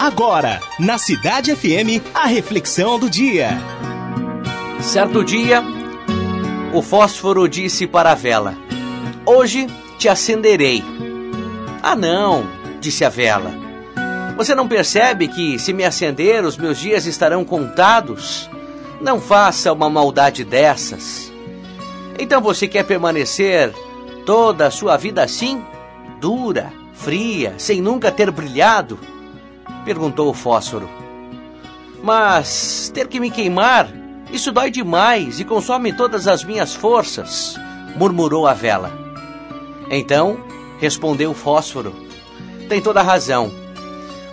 Agora, na Cidade FM, a reflexão do dia. Certo dia, o fósforo disse para a vela: Hoje te acenderei. Ah, não, disse a vela. Você não percebe que, se me acender, os meus dias estarão contados? Não faça uma maldade dessas. Então você quer permanecer toda a sua vida assim? Dura, fria, sem nunca ter brilhado? Perguntou o fósforo. Mas ter que me queimar, isso dói demais e consome todas as minhas forças, murmurou a vela. Então, respondeu o fósforo. Tem toda a razão.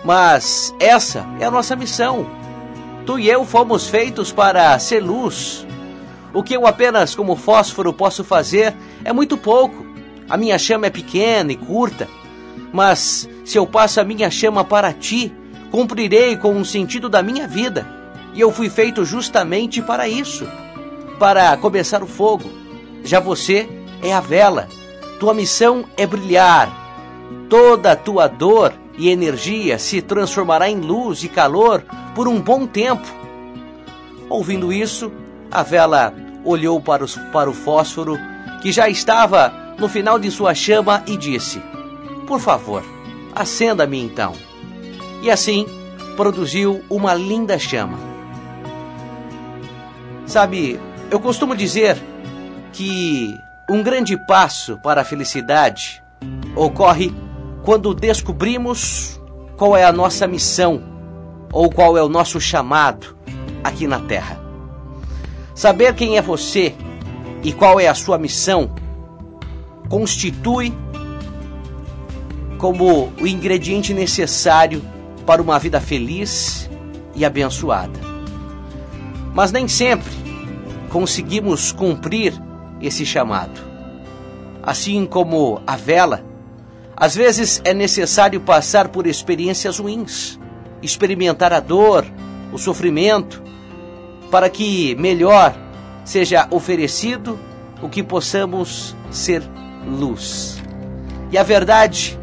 Mas essa é a nossa missão. Tu e eu fomos feitos para ser luz. O que eu apenas como fósforo posso fazer é muito pouco. A minha chama é pequena e curta. Mas se eu passo a minha chama para ti, cumprirei com o sentido da minha vida. E eu fui feito justamente para isso para começar o fogo. Já você é a vela. Tua missão é brilhar. Toda a tua dor e energia se transformará em luz e calor por um bom tempo. Ouvindo isso, a vela olhou para, os, para o fósforo, que já estava no final de sua chama, e disse: Por favor, acenda-me então. E assim produziu uma linda chama. Sabe, eu costumo dizer que um grande passo para a felicidade ocorre quando descobrimos qual é a nossa missão ou qual é o nosso chamado aqui na Terra. Saber quem é você e qual é a sua missão constitui como o ingrediente necessário para uma vida feliz e abençoada. Mas nem sempre conseguimos cumprir esse chamado. Assim como a vela, às vezes é necessário passar por experiências ruins, experimentar a dor, o sofrimento, para que melhor seja oferecido o que possamos ser luz. E a verdade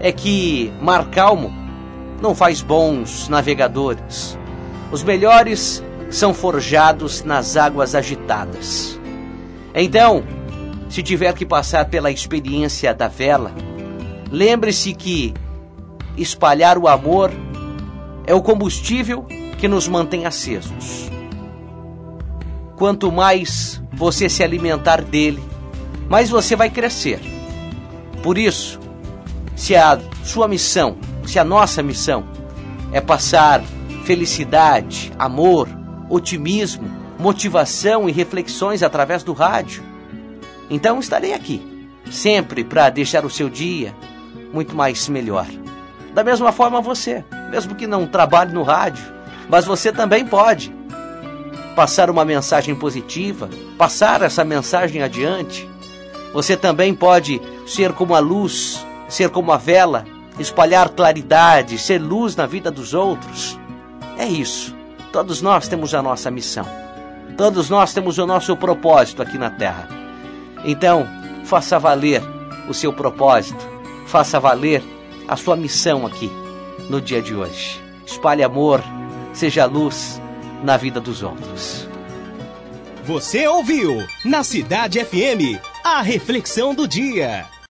é que mar calmo não faz bons navegadores. Os melhores são forjados nas águas agitadas. Então, se tiver que passar pela experiência da vela, lembre-se que espalhar o amor é o combustível que nos mantém acesos. Quanto mais você se alimentar dele, mais você vai crescer. Por isso, se a sua missão, se a nossa missão é passar felicidade, amor, otimismo, motivação e reflexões através do rádio, então estarei aqui, sempre para deixar o seu dia muito mais melhor. Da mesma forma você, mesmo que não trabalhe no rádio, mas você também pode passar uma mensagem positiva, passar essa mensagem adiante. Você também pode ser como a luz, ser como a vela, espalhar claridade, ser luz na vida dos outros. É isso. Todos nós temos a nossa missão. Todos nós temos o nosso propósito aqui na Terra. Então, faça valer o seu propósito, faça valer a sua missão aqui no dia de hoje. Espalhe amor, seja luz na vida dos outros. Você ouviu na Cidade FM a reflexão do dia.